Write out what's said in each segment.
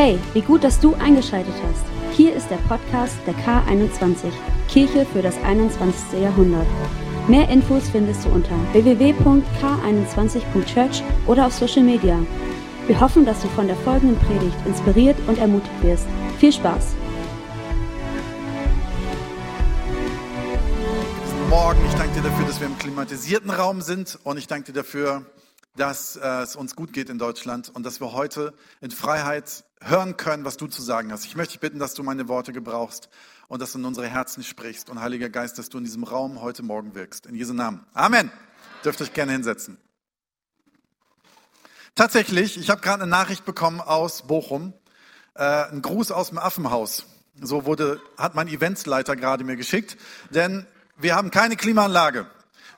Hey, wie gut, dass du eingeschaltet hast. Hier ist der Podcast der K21, Kirche für das 21. Jahrhundert. Mehr Infos findest du unter www.k21.church oder auf Social Media. Wir hoffen, dass du von der folgenden Predigt inspiriert und ermutigt wirst. Viel Spaß! Guten Morgen, ich danke dir dafür, dass wir im klimatisierten Raum sind und ich danke dir dafür, dass äh, es uns gut geht in Deutschland und dass wir heute in Freiheit hören können, was du zu sagen hast. Ich möchte dich bitten, dass du meine Worte gebrauchst und dass du in unsere Herzen sprichst. Und Heiliger Geist, dass du in diesem Raum heute Morgen wirkst. In Jesu Namen. Amen. Dürft euch gerne hinsetzen. Tatsächlich, ich habe gerade eine Nachricht bekommen aus Bochum. Äh, ein Gruß aus dem Affenhaus. So wurde, hat mein Eventsleiter gerade mir geschickt. Denn wir haben keine Klimaanlage.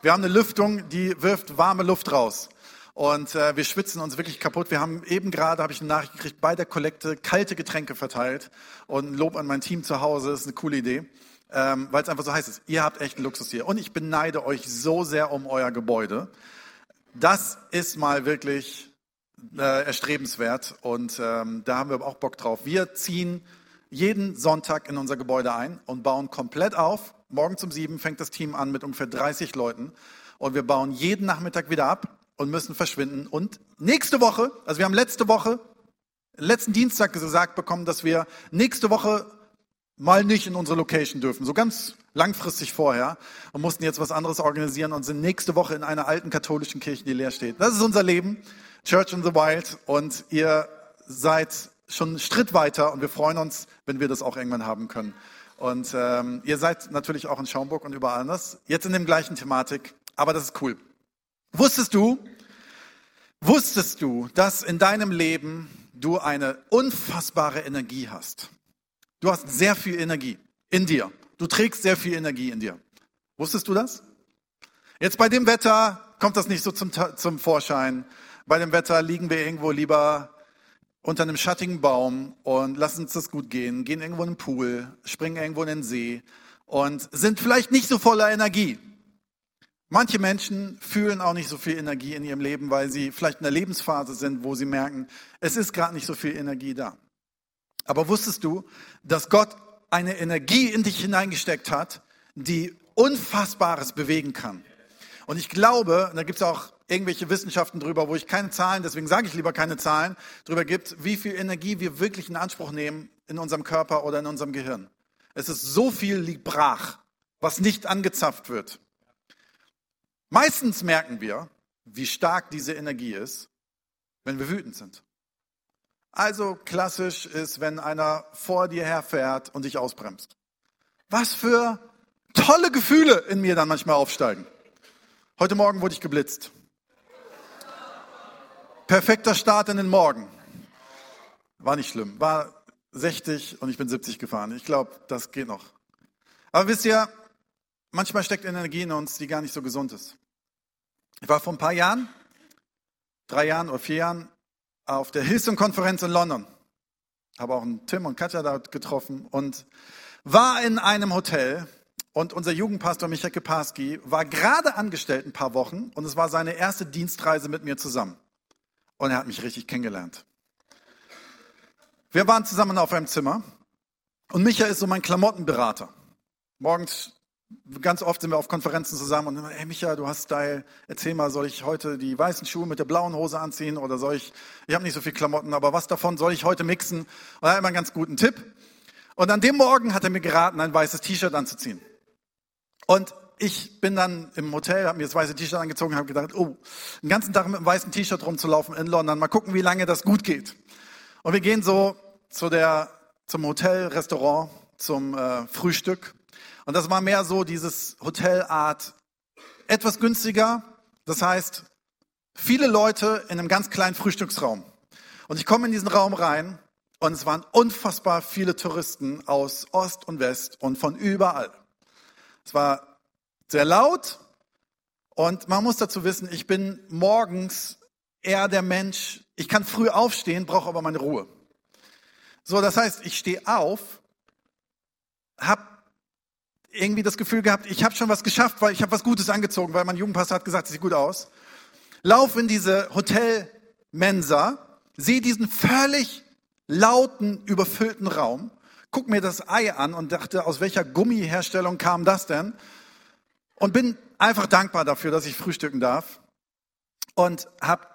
Wir haben eine Lüftung, die wirft warme Luft raus. Und äh, wir schwitzen uns wirklich kaputt. Wir haben eben gerade, habe ich eine Nachricht gekriegt, bei der Kollekte kalte Getränke verteilt. Und ein Lob an mein Team zu Hause, ist eine coole Idee. Ähm, Weil es einfach so heißt. Ihr habt echt einen Luxus hier. Und ich beneide euch so sehr um euer Gebäude. Das ist mal wirklich äh, erstrebenswert. Und ähm, da haben wir auch Bock drauf. Wir ziehen jeden Sonntag in unser Gebäude ein und bauen komplett auf. Morgen um sieben fängt das Team an mit ungefähr 30 Leuten. Und wir bauen jeden Nachmittag wieder ab und müssen verschwinden. Und nächste Woche, also wir haben letzte Woche, letzten Dienstag gesagt bekommen, dass wir nächste Woche mal nicht in unsere Location dürfen. So ganz langfristig vorher und mussten jetzt was anderes organisieren und sind nächste Woche in einer alten katholischen Kirche, die leer steht. Das ist unser Leben, Church in the Wild und ihr seid schon einen Schritt weiter und wir freuen uns, wenn wir das auch irgendwann haben können. Und ähm, ihr seid natürlich auch in Schaumburg und überall anders. Jetzt in dem gleichen Thematik, aber das ist cool. Wusstest du, wusstest du, dass in deinem Leben du eine unfassbare Energie hast? Du hast sehr viel Energie in dir. Du trägst sehr viel Energie in dir. Wusstest du das? Jetzt bei dem Wetter kommt das nicht so zum, zum Vorschein. Bei dem Wetter liegen wir irgendwo lieber unter einem schattigen Baum und lassen uns das gut gehen, gehen irgendwo in den Pool, springen irgendwo in den See und sind vielleicht nicht so voller Energie. Manche Menschen fühlen auch nicht so viel Energie in ihrem Leben, weil sie vielleicht in der Lebensphase sind, wo sie merken, es ist gerade nicht so viel Energie da. Aber wusstest du, dass Gott eine Energie in dich hineingesteckt hat, die Unfassbares bewegen kann? Und ich glaube, da gibt es auch irgendwelche Wissenschaften drüber, wo ich keine Zahlen, deswegen sage ich lieber keine Zahlen, drüber gibt, wie viel Energie wir wirklich in Anspruch nehmen in unserem Körper oder in unserem Gehirn. Es ist so viel liegt brach, was nicht angezapft wird. Meistens merken wir, wie stark diese Energie ist, wenn wir wütend sind. Also klassisch ist, wenn einer vor dir herfährt und dich ausbremst. Was für tolle Gefühle in mir dann manchmal aufsteigen. Heute Morgen wurde ich geblitzt. Perfekter Start in den Morgen. War nicht schlimm. War 60 und ich bin 70 gefahren. Ich glaube, das geht noch. Aber wisst ihr, manchmal steckt Energie in uns, die gar nicht so gesund ist. Ich war vor ein paar Jahren, drei Jahren oder vier Jahren, auf der Hillsong-Konferenz in London. Habe auch einen Tim und Katja da getroffen und war in einem Hotel und unser Jugendpastor Michael Keparski war gerade angestellt ein paar Wochen und es war seine erste Dienstreise mit mir zusammen. Und er hat mich richtig kennengelernt. Wir waren zusammen auf einem Zimmer und Michael ist so mein Klamottenberater. Morgens ganz oft sind wir auf Konferenzen zusammen und immer, hey Micha, du hast Style, erzähl mal, soll ich heute die weißen Schuhe mit der blauen Hose anziehen oder soll ich, ich habe nicht so viel Klamotten, aber was davon soll ich heute mixen? Und er hat immer einen ganz guten Tipp. Und an dem Morgen hat er mir geraten, ein weißes T-Shirt anzuziehen. Und ich bin dann im Hotel, habe mir das weiße T-Shirt angezogen, habe gedacht, oh, den ganzen Tag mit einem weißen T-Shirt rumzulaufen in London, mal gucken, wie lange das gut geht. Und wir gehen so zu der, zum Hotel, Restaurant, zum äh, Frühstück und das war mehr so dieses Hotelart, etwas günstiger. Das heißt, viele Leute in einem ganz kleinen Frühstücksraum. Und ich komme in diesen Raum rein und es waren unfassbar viele Touristen aus Ost und West und von überall. Es war sehr laut und man muss dazu wissen, ich bin morgens eher der Mensch, ich kann früh aufstehen, brauche aber meine Ruhe. So, das heißt, ich stehe auf, habe irgendwie das Gefühl gehabt, ich habe schon was geschafft, weil ich habe was Gutes angezogen, weil mein Jugendpastor hat gesagt, es sieht gut aus. Lauf in diese Hotelmensa, sehe diesen völlig lauten, überfüllten Raum, guck mir das Ei an und dachte, aus welcher Gummiherstellung kam das denn? Und bin einfach dankbar dafür, dass ich frühstücken darf. Und habe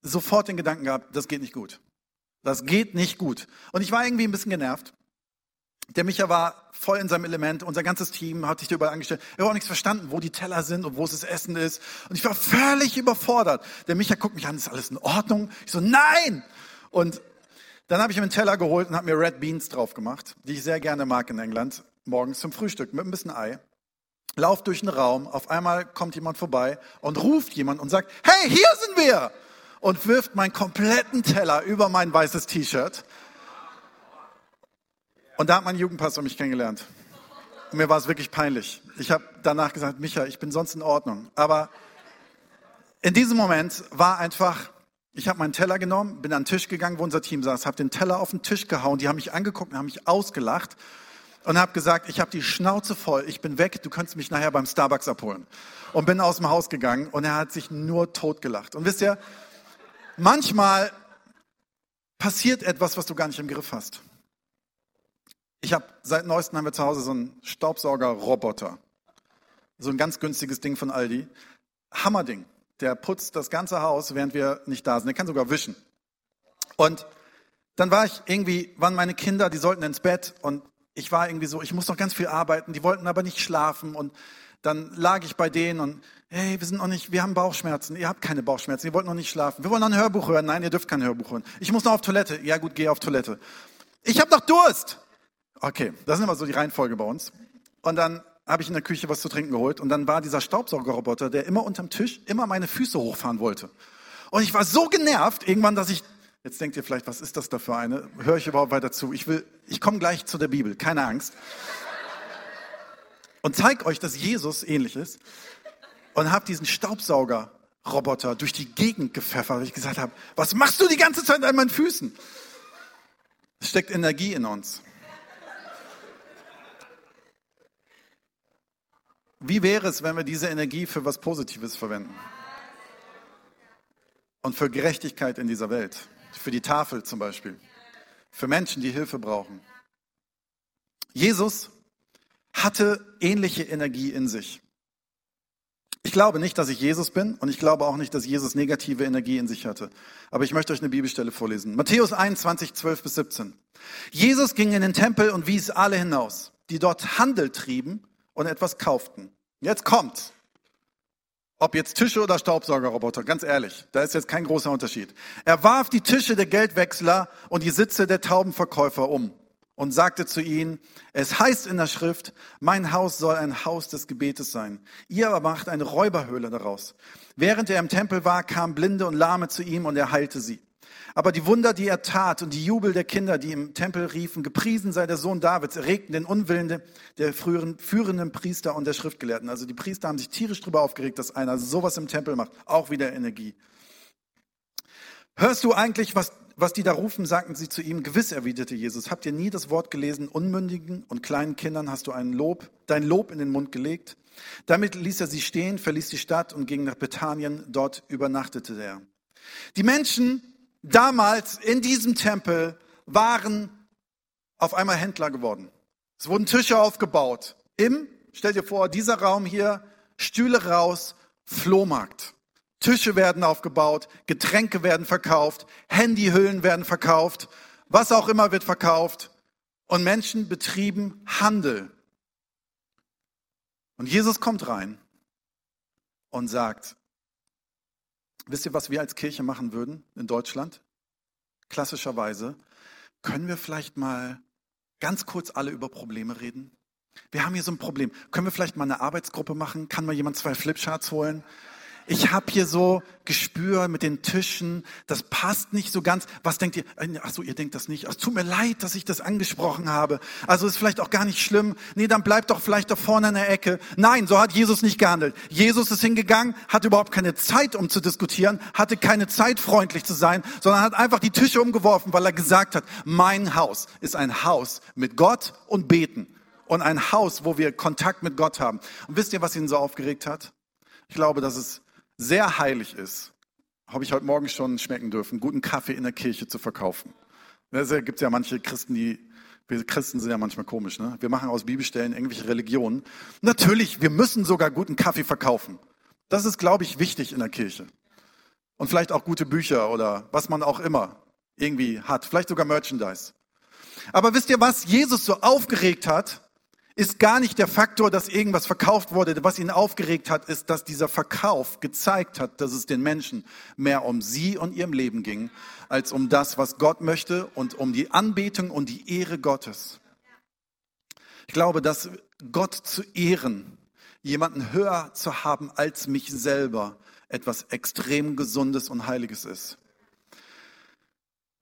sofort den Gedanken gehabt, das geht nicht gut. Das geht nicht gut. Und ich war irgendwie ein bisschen genervt. Der Micha war voll in seinem Element. Unser ganzes Team hat sich da überall angestellt. Er hat auch nichts verstanden, wo die Teller sind und wo es das Essen ist. Und ich war völlig überfordert. Der Micha guckt mich an, ist alles in Ordnung? Ich so, nein! Und dann habe ich mir einen Teller geholt und habe mir Red Beans drauf gemacht, die ich sehr gerne mag in England, morgens zum Frühstück mit ein bisschen Ei. Lauf durch den Raum, auf einmal kommt jemand vorbei und ruft jemand und sagt, hey, hier sind wir! Und wirft meinen kompletten Teller über mein weißes T-Shirt. Und da hat mein Jugendpastor mich kennengelernt. Und mir war es wirklich peinlich. Ich habe danach gesagt, Micha, ich bin sonst in Ordnung. Aber in diesem Moment war einfach ich habe meinen Teller genommen, bin an den Tisch gegangen, wo unser Team saß, habe den Teller auf den Tisch gehauen. Die haben mich angeguckt und haben mich ausgelacht und habe gesagt, ich habe die Schnauze voll, ich bin weg, du kannst mich nachher beim Starbucks abholen. Und bin aus dem Haus gegangen und er hat sich nur totgelacht. Und wisst ihr, manchmal passiert etwas, was du gar nicht im Griff hast. Ich habe seit neuestem haben wir zu Hause so einen Staubsauger-Roboter. So ein ganz günstiges Ding von Aldi. Hammerding der putzt das ganze Haus, während wir nicht da sind. Der kann sogar wischen. Und dann war ich irgendwie, waren meine Kinder, die sollten ins Bett und ich war irgendwie so, ich muss noch ganz viel arbeiten, die wollten aber nicht schlafen und dann lag ich bei denen und hey, wir sind noch nicht, wir haben Bauchschmerzen, ihr habt keine Bauchschmerzen, ihr wollt noch nicht schlafen, wir wollen noch ein Hörbuch hören, nein, ihr dürft kein Hörbuch hören. Ich muss noch auf Toilette, ja gut, geh auf Toilette. Ich habe noch Durst. Okay, das ist immer so die Reihenfolge bei uns. Und dann habe ich in der Küche was zu trinken geholt und dann war dieser Staubsaugerroboter, der immer unterm Tisch immer meine Füße hochfahren wollte. Und ich war so genervt irgendwann, dass ich, jetzt denkt ihr vielleicht, was ist das da für eine? Höre ich überhaupt weiter zu? Ich will, ich komme gleich zu der Bibel, keine Angst. Und zeig euch, dass Jesus ähnlich ist und habe diesen Staubsaugerroboter durch die Gegend gepfeffert, weil ich gesagt habe, was machst du die ganze Zeit an meinen Füßen? Es steckt Energie in uns. Wie wäre es, wenn wir diese Energie für was Positives verwenden? Und für Gerechtigkeit in dieser Welt. Für die Tafel zum Beispiel. Für Menschen, die Hilfe brauchen. Jesus hatte ähnliche Energie in sich. Ich glaube nicht, dass ich Jesus bin und ich glaube auch nicht, dass Jesus negative Energie in sich hatte. Aber ich möchte euch eine Bibelstelle vorlesen. Matthäus 21, 12 bis 17. Jesus ging in den Tempel und wies alle hinaus, die dort Handel trieben und etwas kauften. Jetzt kommt's. Ob jetzt Tische oder Staubsaugerroboter, ganz ehrlich, da ist jetzt kein großer Unterschied. Er warf die Tische der Geldwechsler und die Sitze der Taubenverkäufer um und sagte zu ihnen, es heißt in der Schrift, mein Haus soll ein Haus des Gebetes sein. Ihr aber macht eine Räuberhöhle daraus. Während er im Tempel war, kamen Blinde und Lahme zu ihm und er heilte sie. Aber die Wunder, die er tat und die Jubel der Kinder, die im Tempel riefen, gepriesen sei der Sohn Davids, erregten den Unwillen der früheren, führenden Priester und der Schriftgelehrten. Also die Priester haben sich tierisch darüber aufgeregt, dass einer sowas im Tempel macht. Auch wieder Energie. Hörst du eigentlich, was, was die da rufen, sagten sie zu ihm. Gewiss, erwiderte Jesus. Habt ihr nie das Wort gelesen? Unmündigen und kleinen Kindern hast du ein Lob, dein Lob in den Mund gelegt. Damit ließ er sie stehen, verließ die Stadt und ging nach Bethanien. Dort übernachtete er. Die Menschen damals in diesem Tempel waren auf einmal Händler geworden. Es wurden Tische aufgebaut. Im, stell dir vor, dieser Raum hier, Stühle raus, Flohmarkt. Tische werden aufgebaut, Getränke werden verkauft, Handyhüllen werden verkauft, was auch immer wird verkauft. Und Menschen betrieben Handel. Und Jesus kommt rein und sagt, Wisst ihr, was wir als Kirche machen würden in Deutschland? Klassischerweise können wir vielleicht mal ganz kurz alle über Probleme reden. Wir haben hier so ein Problem. Können wir vielleicht mal eine Arbeitsgruppe machen? Kann mal jemand zwei Flipcharts holen? Ich habe hier so Gespür mit den Tischen, das passt nicht so ganz. Was denkt ihr? Äh, ach so, ihr denkt das nicht. Es tut mir leid, dass ich das angesprochen habe. Also ist vielleicht auch gar nicht schlimm. Nee, dann bleibt doch vielleicht da vorne in der Ecke. Nein, so hat Jesus nicht gehandelt. Jesus ist hingegangen, hat überhaupt keine Zeit, um zu diskutieren, hatte keine Zeit, freundlich zu sein, sondern hat einfach die Tische umgeworfen, weil er gesagt hat, mein Haus ist ein Haus mit Gott und Beten und ein Haus, wo wir Kontakt mit Gott haben. Und wisst ihr, was ihn so aufgeregt hat? Ich glaube, dass es sehr heilig ist, habe ich heute Morgen schon schmecken dürfen, guten Kaffee in der Kirche zu verkaufen. Da gibt es ja manche Christen, die, wir Christen sind ja manchmal komisch, ne? Wir machen aus Bibelstellen irgendwelche Religionen. Natürlich, wir müssen sogar guten Kaffee verkaufen. Das ist, glaube ich, wichtig in der Kirche. Und vielleicht auch gute Bücher oder was man auch immer irgendwie hat. Vielleicht sogar Merchandise. Aber wisst ihr, was Jesus so aufgeregt hat? Ist gar nicht der Faktor, dass irgendwas verkauft wurde. Was ihn aufgeregt hat, ist, dass dieser Verkauf gezeigt hat, dass es den Menschen mehr um sie und ihrem Leben ging, als um das, was Gott möchte und um die Anbetung und die Ehre Gottes. Ich glaube, dass Gott zu ehren, jemanden höher zu haben als mich selber, etwas extrem Gesundes und Heiliges ist.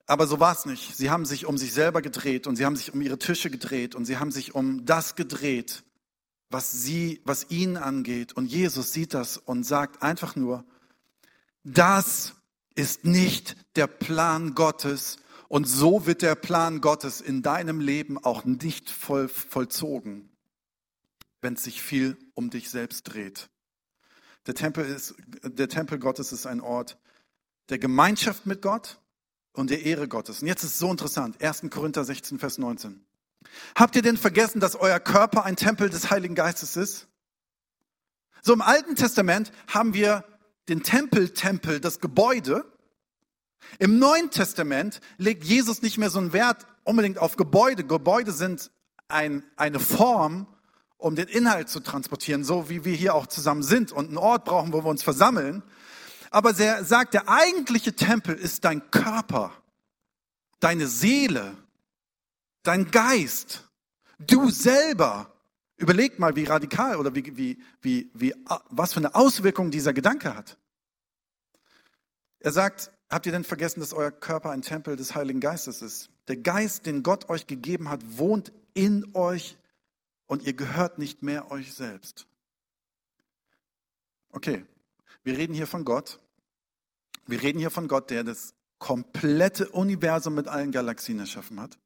Aber so war es nicht. Sie haben sich um sich selber gedreht und sie haben sich um ihre Tische gedreht und sie haben sich um das gedreht, was sie, was ihnen angeht. Und Jesus sieht das und sagt einfach nur, das ist nicht der Plan Gottes und so wird der Plan Gottes in deinem Leben auch nicht voll, vollzogen, wenn es sich viel um dich selbst dreht. Der Tempel, ist, der Tempel Gottes ist ein Ort der Gemeinschaft mit Gott, und der Ehre Gottes. Und jetzt ist es so interessant. 1. Korinther 16, Vers 19. Habt ihr denn vergessen, dass euer Körper ein Tempel des Heiligen Geistes ist? So im Alten Testament haben wir den Tempel, Tempel, das Gebäude. Im Neuen Testament legt Jesus nicht mehr so einen Wert unbedingt auf Gebäude. Gebäude sind ein, eine Form, um den Inhalt zu transportieren, so wie wir hier auch zusammen sind und einen Ort brauchen, wo wir uns versammeln. Aber er sagt, der eigentliche Tempel ist dein Körper, deine Seele, dein Geist, du selber. Überlegt mal, wie radikal oder wie, wie, wie, wie, was für eine Auswirkung dieser Gedanke hat. Er sagt, habt ihr denn vergessen, dass euer Körper ein Tempel des Heiligen Geistes ist? Der Geist, den Gott euch gegeben hat, wohnt in euch und ihr gehört nicht mehr euch selbst. Okay, wir reden hier von Gott. Wir reden hier von Gott, der das komplette Universum mit allen Galaxien erschaffen hat,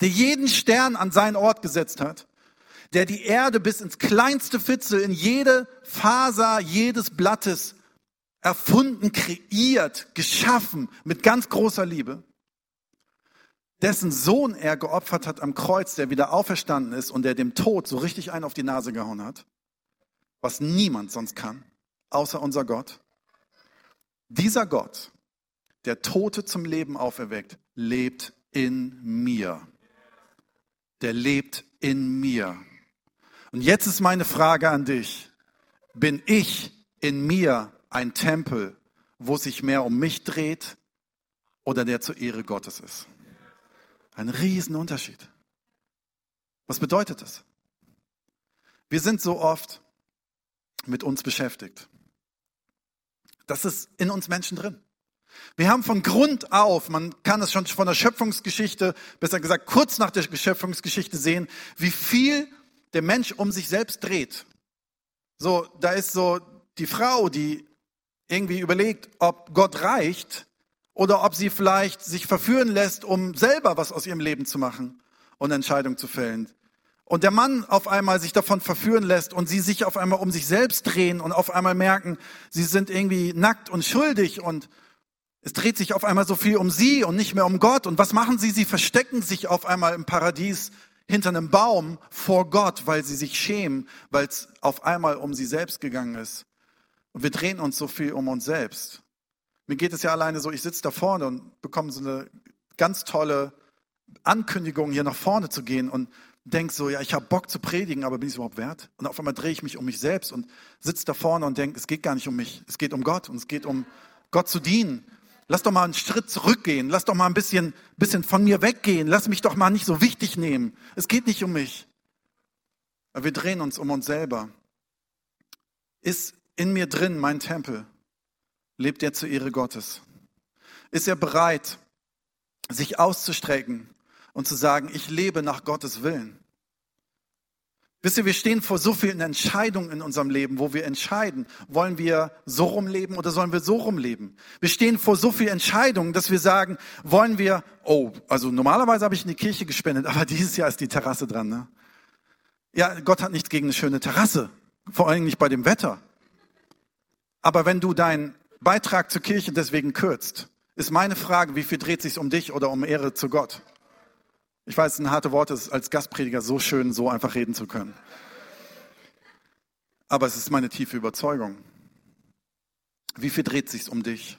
der jeden Stern an seinen Ort gesetzt hat, der die Erde bis ins kleinste Fitzel, in jede Faser jedes Blattes erfunden, kreiert, geschaffen mit ganz großer Liebe, dessen Sohn er geopfert hat am Kreuz, der wieder auferstanden ist und der dem Tod so richtig einen auf die Nase gehauen hat, was niemand sonst kann außer unser Gott. Dieser Gott, der Tote zum Leben auferweckt, lebt in mir. Der lebt in mir. Und jetzt ist meine Frage an dich. Bin ich in mir ein Tempel, wo sich mehr um mich dreht oder der zur Ehre Gottes ist? Ein Riesenunterschied. Was bedeutet das? Wir sind so oft mit uns beschäftigt. Das ist in uns Menschen drin. Wir haben von Grund auf, man kann es schon von der Schöpfungsgeschichte, besser gesagt kurz nach der Schöpfungsgeschichte sehen, wie viel der Mensch um sich selbst dreht. So, da ist so die Frau, die irgendwie überlegt, ob Gott reicht oder ob sie vielleicht sich verführen lässt, um selber was aus ihrem Leben zu machen und Entscheidungen zu fällen und der Mann auf einmal sich davon verführen lässt und sie sich auf einmal um sich selbst drehen und auf einmal merken, sie sind irgendwie nackt und schuldig und es dreht sich auf einmal so viel um sie und nicht mehr um Gott. Und was machen sie? Sie verstecken sich auf einmal im Paradies hinter einem Baum vor Gott, weil sie sich schämen, weil es auf einmal um sie selbst gegangen ist. Und wir drehen uns so viel um uns selbst. Mir geht es ja alleine so, ich sitze da vorne und bekomme so eine ganz tolle Ankündigung, hier nach vorne zu gehen und denk so, ja, ich habe Bock zu predigen, aber bin ich es überhaupt wert? Und auf einmal drehe ich mich um mich selbst und sitze da vorne und denke, es geht gar nicht um mich, es geht um Gott und es geht um Gott zu dienen. Lass doch mal einen Schritt zurückgehen, lass doch mal ein bisschen, bisschen von mir weggehen, lass mich doch mal nicht so wichtig nehmen. Es geht nicht um mich. Aber wir drehen uns um uns selber. Ist in mir drin mein Tempel? Lebt er zur Ehre Gottes? Ist er bereit, sich auszustrecken und zu sagen, ich lebe nach Gottes Willen. Wisst ihr, wir stehen vor so vielen Entscheidungen in unserem Leben, wo wir entscheiden, wollen wir so rumleben oder sollen wir so rumleben? Wir stehen vor so vielen Entscheidungen, dass wir sagen, wollen wir, oh, also normalerweise habe ich in die Kirche gespendet, aber dieses Jahr ist die Terrasse dran. Ne? Ja, Gott hat nichts gegen eine schöne Terrasse, vor Dingen nicht bei dem Wetter. Aber wenn du deinen Beitrag zur Kirche deswegen kürzt, ist meine Frage, wie viel dreht sich um dich oder um Ehre zu Gott? Ich weiß, es sind harte Worte, es ist als Gastprediger so schön, so einfach reden zu können. Aber es ist meine tiefe Überzeugung. Wie viel dreht sich um dich?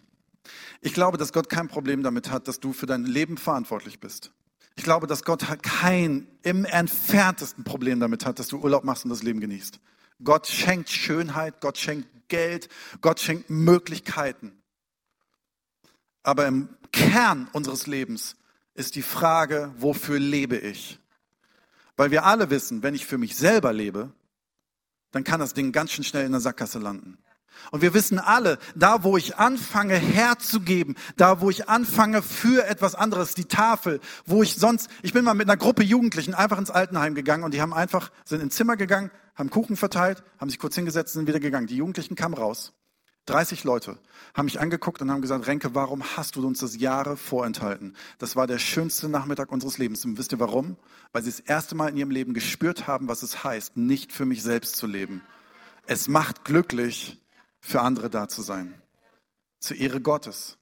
Ich glaube, dass Gott kein Problem damit hat, dass du für dein Leben verantwortlich bist. Ich glaube, dass Gott kein im entferntesten Problem damit hat, dass du Urlaub machst und das Leben genießt. Gott schenkt Schönheit, Gott schenkt Geld, Gott schenkt Möglichkeiten. Aber im Kern unseres Lebens ist die Frage, wofür lebe ich? Weil wir alle wissen, wenn ich für mich selber lebe, dann kann das Ding ganz schön schnell in der Sackgasse landen. Und wir wissen alle, da wo ich anfange herzugeben, da wo ich anfange für etwas anderes, die Tafel, wo ich sonst, ich bin mal mit einer Gruppe Jugendlichen einfach ins Altenheim gegangen und die haben einfach, sind ins Zimmer gegangen, haben Kuchen verteilt, haben sich kurz hingesetzt sind wieder gegangen. Die Jugendlichen kamen raus. 30 Leute haben mich angeguckt und haben gesagt, Renke, warum hast du uns das Jahre vorenthalten? Das war der schönste Nachmittag unseres Lebens. Und wisst ihr warum? Weil sie das erste Mal in ihrem Leben gespürt haben, was es heißt, nicht für mich selbst zu leben. Es macht glücklich, für andere da zu sein. Zur Ehre Gottes.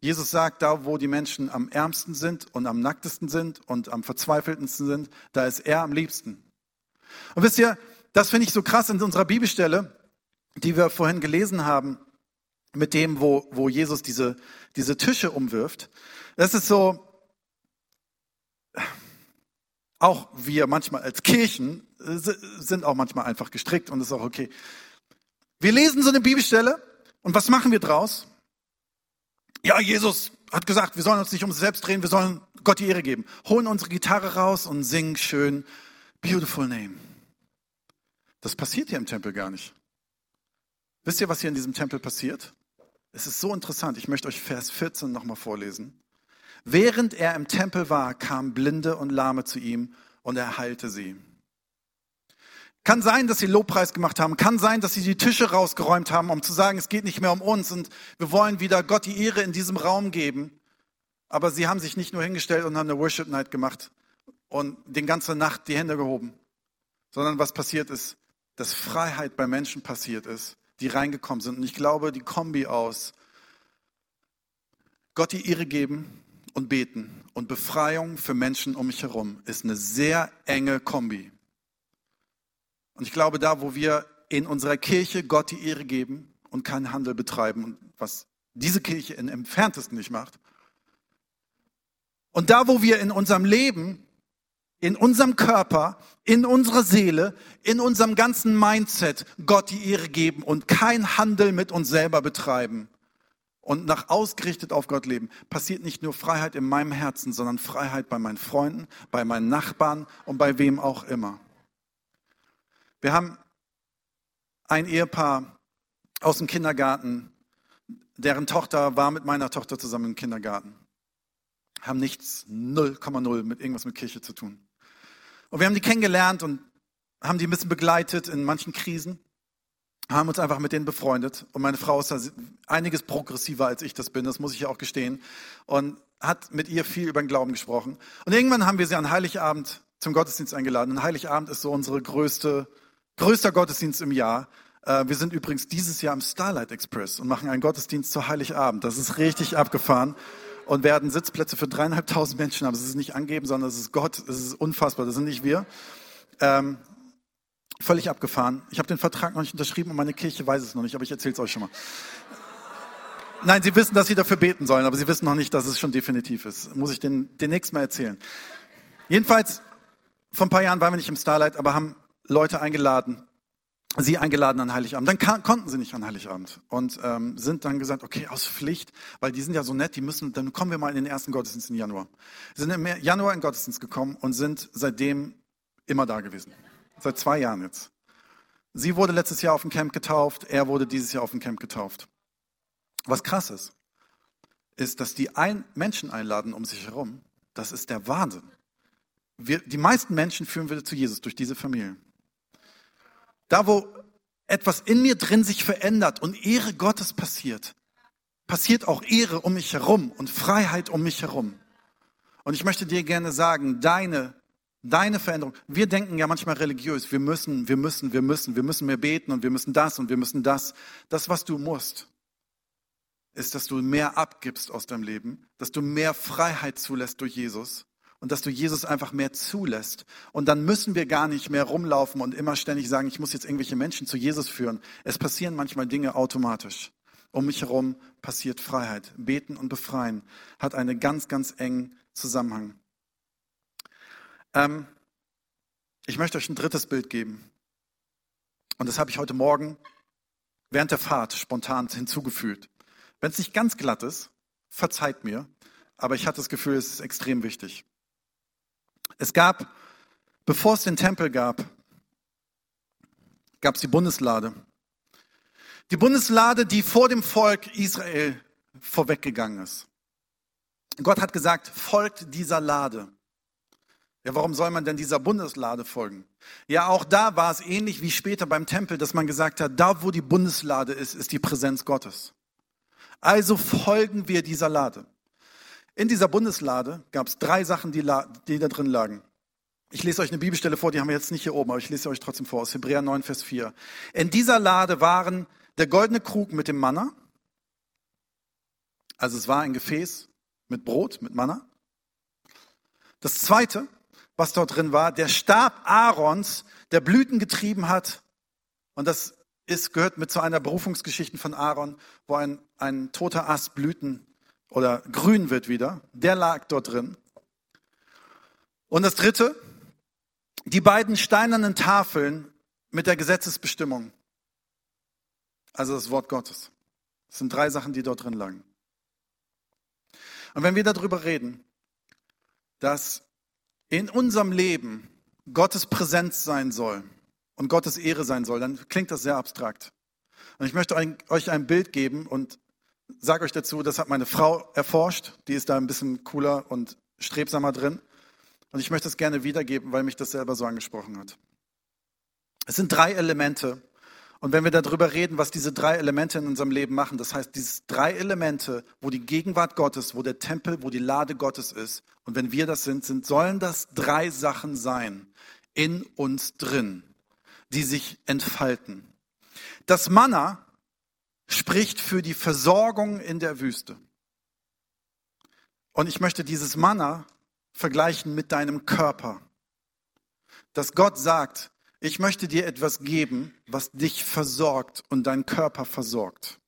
Jesus sagt, da wo die Menschen am ärmsten sind und am nacktesten sind und am verzweifeltesten sind, da ist er am liebsten. Und wisst ihr, das finde ich so krass in unserer Bibelstelle, die wir vorhin gelesen haben, mit dem, wo, wo Jesus diese, diese Tische umwirft. Das ist so, auch wir manchmal als Kirchen sind auch manchmal einfach gestrickt und ist auch okay. Wir lesen so eine Bibelstelle und was machen wir draus? Ja, Jesus hat gesagt, wir sollen uns nicht um uns selbst drehen, wir sollen Gott die Ehre geben. Holen unsere Gitarre raus und singen schön Beautiful Name. Das passiert hier im Tempel gar nicht. Wisst ihr, was hier in diesem Tempel passiert? Es ist so interessant. Ich möchte euch Vers 14 nochmal vorlesen. Während er im Tempel war, kamen Blinde und Lahme zu ihm und er heilte sie. Kann sein, dass sie Lobpreis gemacht haben. Kann sein, dass sie die Tische rausgeräumt haben, um zu sagen, es geht nicht mehr um uns und wir wollen wieder Gott die Ehre in diesem Raum geben. Aber sie haben sich nicht nur hingestellt und haben eine Worship Night gemacht und den ganze Nacht die Hände gehoben, sondern was passiert ist, dass Freiheit bei Menschen passiert ist, die reingekommen sind. Und ich glaube, die Kombi aus Gott die Ehre geben und beten und Befreiung für Menschen um mich herum ist eine sehr enge Kombi. Und ich glaube, da, wo wir in unserer Kirche Gott die Ehre geben und keinen Handel betreiben, und was diese Kirche im entferntesten nicht macht, und da, wo wir in unserem Leben, in unserem Körper, in unserer Seele, in unserem ganzen Mindset Gott die Ehre geben und kein Handel mit uns selber betreiben und nach ausgerichtet auf Gott leben, passiert nicht nur Freiheit in meinem Herzen, sondern Freiheit bei meinen Freunden, bei meinen Nachbarn und bei wem auch immer. Wir haben ein Ehepaar aus dem Kindergarten, deren Tochter war mit meiner Tochter zusammen im Kindergarten. Haben nichts, 0,0 mit irgendwas mit Kirche zu tun. Und wir haben die kennengelernt und haben die ein bisschen begleitet in manchen Krisen, haben uns einfach mit denen befreundet. Und meine Frau ist da einiges progressiver als ich das bin, das muss ich ja auch gestehen. Und hat mit ihr viel über den Glauben gesprochen. Und irgendwann haben wir sie an Heiligabend zum Gottesdienst eingeladen. Und Heiligabend ist so unsere größte Größter Gottesdienst im Jahr. Äh, wir sind übrigens dieses Jahr im Starlight Express und machen einen Gottesdienst zu Heiligabend. Das ist richtig abgefahren und werden Sitzplätze für dreieinhalbtausend Menschen haben. Das ist nicht angeben, sondern es ist Gott. Es ist unfassbar. Das sind nicht wir. Ähm, völlig abgefahren. Ich habe den Vertrag noch nicht unterschrieben und meine Kirche weiß es noch nicht, aber ich erzähle es euch schon mal. Nein, sie wissen, dass sie dafür beten sollen, aber sie wissen noch nicht, dass es schon definitiv ist. Muss ich den, den nächsten Mal erzählen. Jedenfalls, vor ein paar Jahren waren wir nicht im Starlight, aber haben Leute eingeladen, sie eingeladen an Heiligabend. Dann kann, konnten sie nicht an Heiligabend und ähm, sind dann gesagt, okay, aus Pflicht, weil die sind ja so nett, die müssen, dann kommen wir mal in den ersten Gottesdienst im Januar. Sie sind im Januar in den Gottesdienst gekommen und sind seitdem immer da gewesen. Seit zwei Jahren jetzt. Sie wurde letztes Jahr auf dem Camp getauft, er wurde dieses Jahr auf dem Camp getauft. Was krass ist, ist, dass die ein Menschen einladen um sich herum. Das ist der Wahnsinn. Wir, die meisten Menschen führen wir zu Jesus durch diese Familie. Da, wo etwas in mir drin sich verändert und Ehre Gottes passiert, passiert auch Ehre um mich herum und Freiheit um mich herum. Und ich möchte dir gerne sagen, deine, deine Veränderung, wir denken ja manchmal religiös, wir müssen, wir müssen, wir müssen, wir müssen mehr beten und wir müssen das und wir müssen das. Das, was du musst, ist, dass du mehr abgibst aus deinem Leben, dass du mehr Freiheit zulässt durch Jesus und dass du Jesus einfach mehr zulässt. Und dann müssen wir gar nicht mehr rumlaufen und immer ständig sagen, ich muss jetzt irgendwelche Menschen zu Jesus führen. Es passieren manchmal Dinge automatisch. Um mich herum passiert Freiheit. Beten und befreien hat einen ganz, ganz engen Zusammenhang. Ähm, ich möchte euch ein drittes Bild geben. Und das habe ich heute Morgen während der Fahrt spontan hinzugefügt. Wenn es nicht ganz glatt ist, verzeiht mir, aber ich hatte das Gefühl, es ist extrem wichtig. Es gab, bevor es den Tempel gab, gab es die Bundeslade. Die Bundeslade, die vor dem Volk Israel vorweggegangen ist. Gott hat gesagt, folgt dieser Lade. Ja, warum soll man denn dieser Bundeslade folgen? Ja, auch da war es ähnlich wie später beim Tempel, dass man gesagt hat, da wo die Bundeslade ist, ist die Präsenz Gottes. Also folgen wir dieser Lade. In dieser Bundeslade gab es drei Sachen, die, die da drin lagen. Ich lese euch eine Bibelstelle vor, die haben wir jetzt nicht hier oben, aber ich lese euch trotzdem vor, aus Hebräer 9, Vers 4. In dieser Lade waren der goldene Krug mit dem Manna, also es war ein Gefäß mit Brot, mit Manna. Das zweite, was dort drin war, der Stab Aarons, der Blüten getrieben hat. Und das ist, gehört mit zu einer Berufungsgeschichte von Aaron, wo ein, ein toter Ast Blüten oder grün wird wieder, der lag dort drin. Und das dritte, die beiden steinernen Tafeln mit der Gesetzesbestimmung. Also das Wort Gottes. Das sind drei Sachen, die dort drin lagen. Und wenn wir darüber reden, dass in unserem Leben Gottes Präsenz sein soll und Gottes Ehre sein soll, dann klingt das sehr abstrakt. Und ich möchte euch ein Bild geben und sage euch dazu, das hat meine Frau erforscht. Die ist da ein bisschen cooler und strebsamer drin. Und ich möchte es gerne wiedergeben, weil mich das selber so angesprochen hat. Es sind drei Elemente. Und wenn wir darüber reden, was diese drei Elemente in unserem Leben machen, das heißt, diese drei Elemente, wo die Gegenwart Gottes, wo der Tempel, wo die Lade Gottes ist, und wenn wir das sind, sind sollen das drei Sachen sein in uns drin, die sich entfalten. Das Manna spricht für die Versorgung in der Wüste. Und ich möchte dieses Manna vergleichen mit deinem Körper. Dass Gott sagt, ich möchte dir etwas geben, was dich versorgt und deinen Körper versorgt.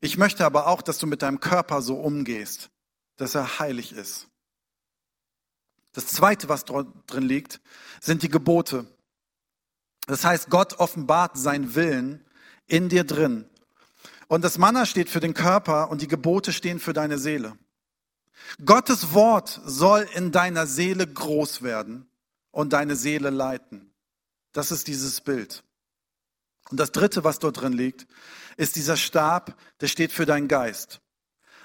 Ich möchte aber auch, dass du mit deinem Körper so umgehst, dass er heilig ist. Das Zweite, was drin liegt, sind die Gebote. Das heißt, Gott offenbart seinen Willen in dir drin. Und das Manna steht für den Körper und die Gebote stehen für deine Seele. Gottes Wort soll in deiner Seele groß werden und deine Seele leiten. Das ist dieses Bild. Und das dritte, was dort drin liegt, ist dieser Stab, der steht für deinen Geist.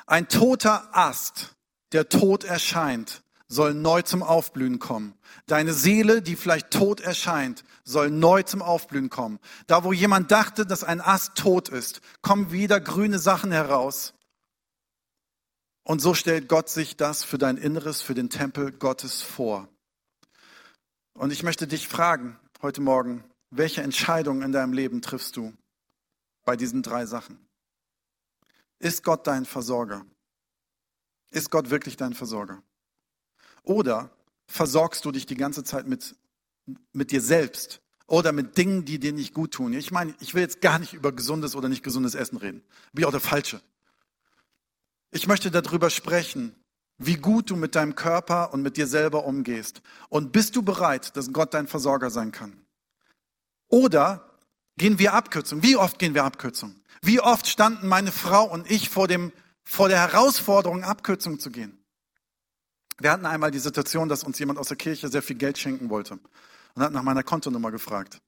Ein toter Ast, der tot erscheint, soll neu zum Aufblühen kommen. Deine Seele, die vielleicht tot erscheint, soll neu zum Aufblühen kommen. Da, wo jemand dachte, dass ein Ast tot ist, kommen wieder grüne Sachen heraus. Und so stellt Gott sich das für dein Inneres, für den Tempel Gottes vor. Und ich möchte dich fragen heute Morgen, welche Entscheidung in deinem Leben triffst du bei diesen drei Sachen? Ist Gott dein Versorger? Ist Gott wirklich dein Versorger? Oder versorgst du dich die ganze Zeit mit, mit dir selbst oder mit Dingen, die dir nicht gut tun? Ich meine, ich will jetzt gar nicht über gesundes oder nicht gesundes Essen reden. Bin auch der Falsche. Ich möchte darüber sprechen, wie gut du mit deinem Körper und mit dir selber umgehst. Und bist du bereit, dass Gott dein Versorger sein kann? Oder gehen wir Abkürzung? Wie oft gehen wir Abkürzung? Wie oft standen meine Frau und ich vor, dem, vor der Herausforderung, Abkürzung zu gehen? Wir hatten einmal die Situation, dass uns jemand aus der Kirche sehr viel Geld schenken wollte und hat nach meiner Kontonummer gefragt.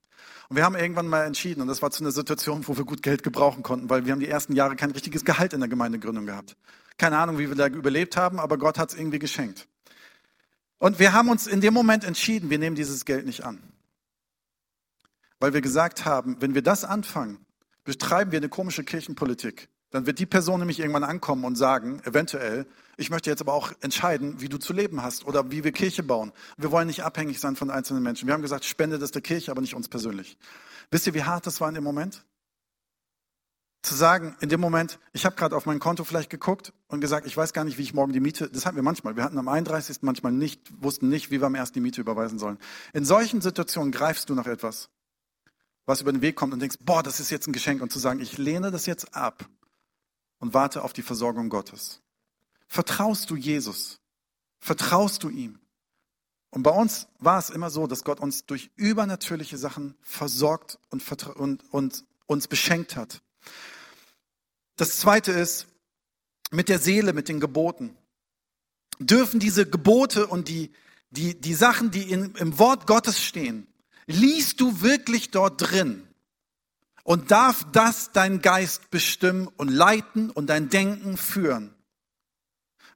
Und wir haben irgendwann mal entschieden, und das war zu einer Situation, wo wir gut Geld gebrauchen konnten, weil wir haben die ersten Jahre kein richtiges Gehalt in der Gemeindegründung gehabt. Keine Ahnung, wie wir da überlebt haben, aber Gott hat es irgendwie geschenkt. Und wir haben uns in dem Moment entschieden, wir nehmen dieses Geld nicht an. Weil wir gesagt haben, wenn wir das anfangen, betreiben wir eine komische Kirchenpolitik. Dann wird die Person nämlich irgendwann ankommen und sagen, eventuell, ich möchte jetzt aber auch entscheiden, wie du zu leben hast oder wie wir Kirche bauen. Wir wollen nicht abhängig sein von einzelnen Menschen. Wir haben gesagt, spende das der Kirche, aber nicht uns persönlich. Wisst ihr, wie hart das war in dem Moment? zu sagen, in dem Moment, ich habe gerade auf mein Konto vielleicht geguckt und gesagt, ich weiß gar nicht, wie ich morgen die Miete, das hatten wir manchmal, wir hatten am 31. manchmal nicht, wussten nicht, wie wir am ersten die Miete überweisen sollen. In solchen Situationen greifst du nach etwas, was über den Weg kommt und denkst, boah, das ist jetzt ein Geschenk und zu sagen, ich lehne das jetzt ab und warte auf die Versorgung Gottes. Vertraust du Jesus? Vertraust du ihm? Und bei uns war es immer so, dass Gott uns durch übernatürliche Sachen versorgt und, und, und uns beschenkt hat. Das zweite ist, mit der Seele, mit den Geboten. Dürfen diese Gebote und die, die, die Sachen, die in, im Wort Gottes stehen, liest du wirklich dort drin? Und darf das dein Geist bestimmen und leiten und dein Denken führen?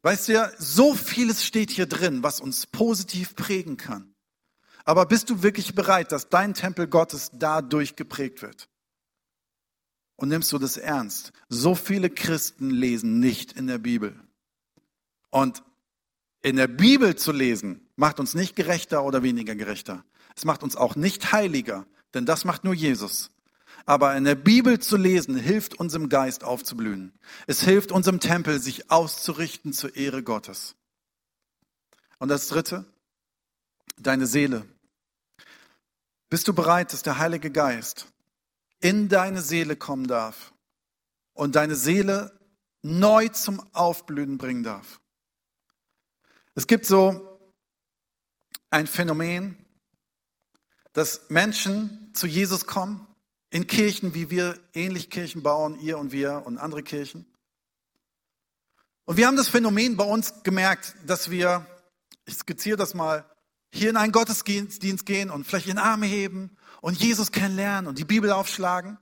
Weißt du ja, so vieles steht hier drin, was uns positiv prägen kann. Aber bist du wirklich bereit, dass dein Tempel Gottes dadurch geprägt wird? Und nimmst du das ernst? So viele Christen lesen nicht in der Bibel. Und in der Bibel zu lesen, macht uns nicht gerechter oder weniger gerechter. Es macht uns auch nicht heiliger, denn das macht nur Jesus. Aber in der Bibel zu lesen, hilft unserem Geist aufzublühen. Es hilft unserem Tempel, sich auszurichten zur Ehre Gottes. Und das Dritte, deine Seele. Bist du bereit, dass der Heilige Geist in deine Seele kommen darf und deine Seele neu zum Aufblühen bringen darf. Es gibt so ein Phänomen, dass Menschen zu Jesus kommen, in Kirchen, wie wir ähnlich Kirchen bauen, ihr und wir und andere Kirchen. Und wir haben das Phänomen bei uns gemerkt, dass wir, ich skizziere das mal, hier in einen Gottesdienst gehen und vielleicht in Arme heben und Jesus kennenlernen und die Bibel aufschlagen.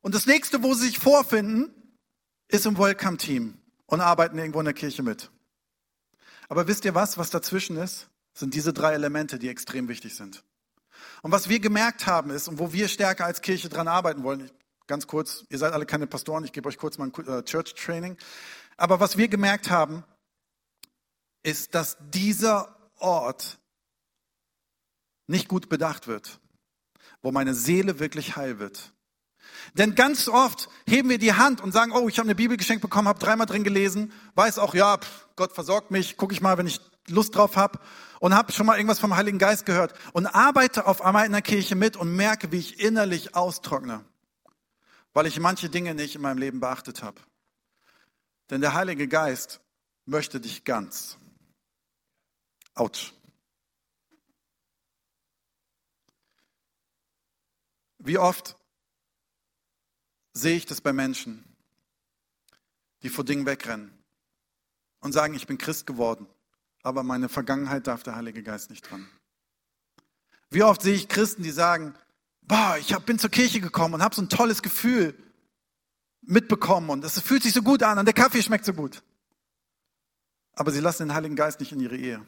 Und das nächste, wo sie sich vorfinden, ist im Welcome-Team und arbeiten irgendwo in der Kirche mit. Aber wisst ihr was, was dazwischen ist? Sind diese drei Elemente, die extrem wichtig sind. Und was wir gemerkt haben ist, und wo wir stärker als Kirche dran arbeiten wollen, ganz kurz, ihr seid alle keine Pastoren, ich gebe euch kurz mal ein äh, Church Training. Aber was wir gemerkt haben, ist, dass dieser Ort nicht gut bedacht wird wo meine Seele wirklich heil wird. Denn ganz oft heben wir die Hand und sagen, oh, ich habe eine Bibel geschenkt bekommen, habe dreimal drin gelesen, weiß auch, ja, pff, Gott versorgt mich, gucke ich mal, wenn ich Lust drauf habe und habe schon mal irgendwas vom Heiligen Geist gehört und arbeite auf einmal in der Kirche mit und merke, wie ich innerlich austrockne, weil ich manche Dinge nicht in meinem Leben beachtet habe. Denn der Heilige Geist möchte dich ganz. Autsch. Wie oft sehe ich das bei Menschen, die vor Dingen wegrennen und sagen, ich bin Christ geworden, aber meine Vergangenheit darf der Heilige Geist nicht dran. Wie oft sehe ich Christen, die sagen, boah, ich bin zur Kirche gekommen und habe so ein tolles Gefühl mitbekommen und es fühlt sich so gut an und der Kaffee schmeckt so gut. Aber sie lassen den Heiligen Geist nicht in ihre Ehe.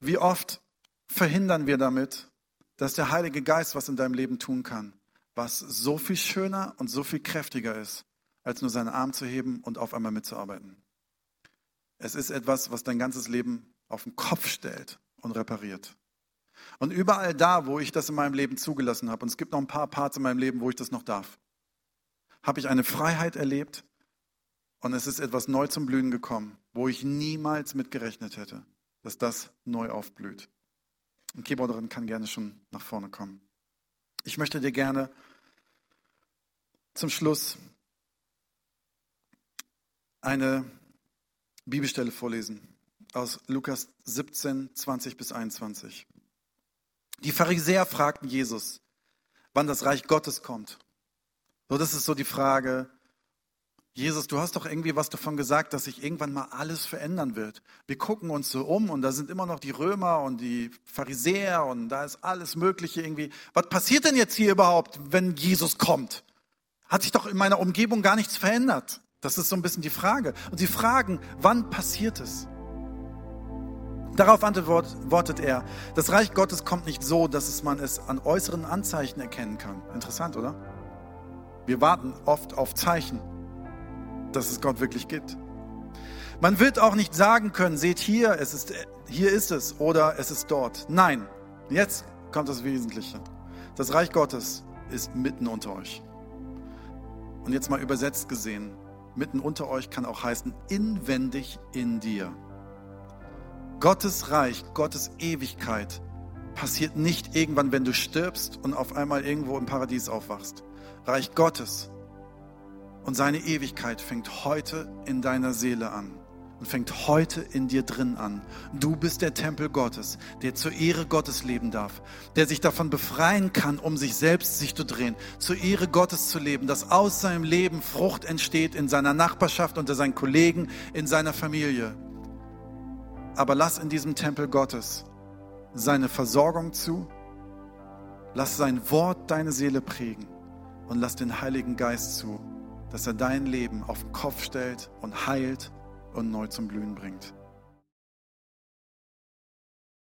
Wie oft verhindern wir damit, dass der Heilige Geist was in deinem Leben tun kann, was so viel schöner und so viel kräftiger ist, als nur seinen Arm zu heben und auf einmal mitzuarbeiten. Es ist etwas, was dein ganzes Leben auf den Kopf stellt und repariert. Und überall da, wo ich das in meinem Leben zugelassen habe, und es gibt noch ein paar Parts in meinem Leben, wo ich das noch darf, habe ich eine Freiheit erlebt und es ist etwas neu zum Blühen gekommen, wo ich niemals mitgerechnet hätte, dass das neu aufblüht. Ein Keyboarderin kann gerne schon nach vorne kommen. Ich möchte dir gerne zum Schluss eine Bibelstelle vorlesen aus Lukas 17, 20 bis 21. Die Pharisäer fragten Jesus, wann das Reich Gottes kommt. So, das ist so die Frage, Jesus, du hast doch irgendwie was davon gesagt, dass sich irgendwann mal alles verändern wird. Wir gucken uns so um und da sind immer noch die Römer und die Pharisäer und da ist alles Mögliche irgendwie. Was passiert denn jetzt hier überhaupt, wenn Jesus kommt? Hat sich doch in meiner Umgebung gar nichts verändert. Das ist so ein bisschen die Frage. Und sie fragen, wann passiert es? Darauf antwortet er, das Reich Gottes kommt nicht so, dass man es an äußeren Anzeichen erkennen kann. Interessant, oder? Wir warten oft auf Zeichen dass es Gott wirklich gibt. Man wird auch nicht sagen können, seht hier, es ist, hier ist es oder es ist dort. Nein, jetzt kommt das Wesentliche. Das Reich Gottes ist mitten unter euch. Und jetzt mal übersetzt gesehen, mitten unter euch kann auch heißen, inwendig in dir. Gottes Reich, Gottes Ewigkeit passiert nicht irgendwann, wenn du stirbst und auf einmal irgendwo im Paradies aufwachst. Reich Gottes und seine Ewigkeit fängt heute in deiner Seele an und fängt heute in dir drin an. Du bist der Tempel Gottes, der zur Ehre Gottes leben darf, der sich davon befreien kann, um sich selbst sich zu drehen, zur Ehre Gottes zu leben, dass aus seinem Leben Frucht entsteht in seiner Nachbarschaft, unter seinen Kollegen, in seiner Familie. Aber lass in diesem Tempel Gottes seine Versorgung zu, lass sein Wort deine Seele prägen und lass den Heiligen Geist zu, dass er dein Leben auf den Kopf stellt und heilt und neu zum Blühen bringt.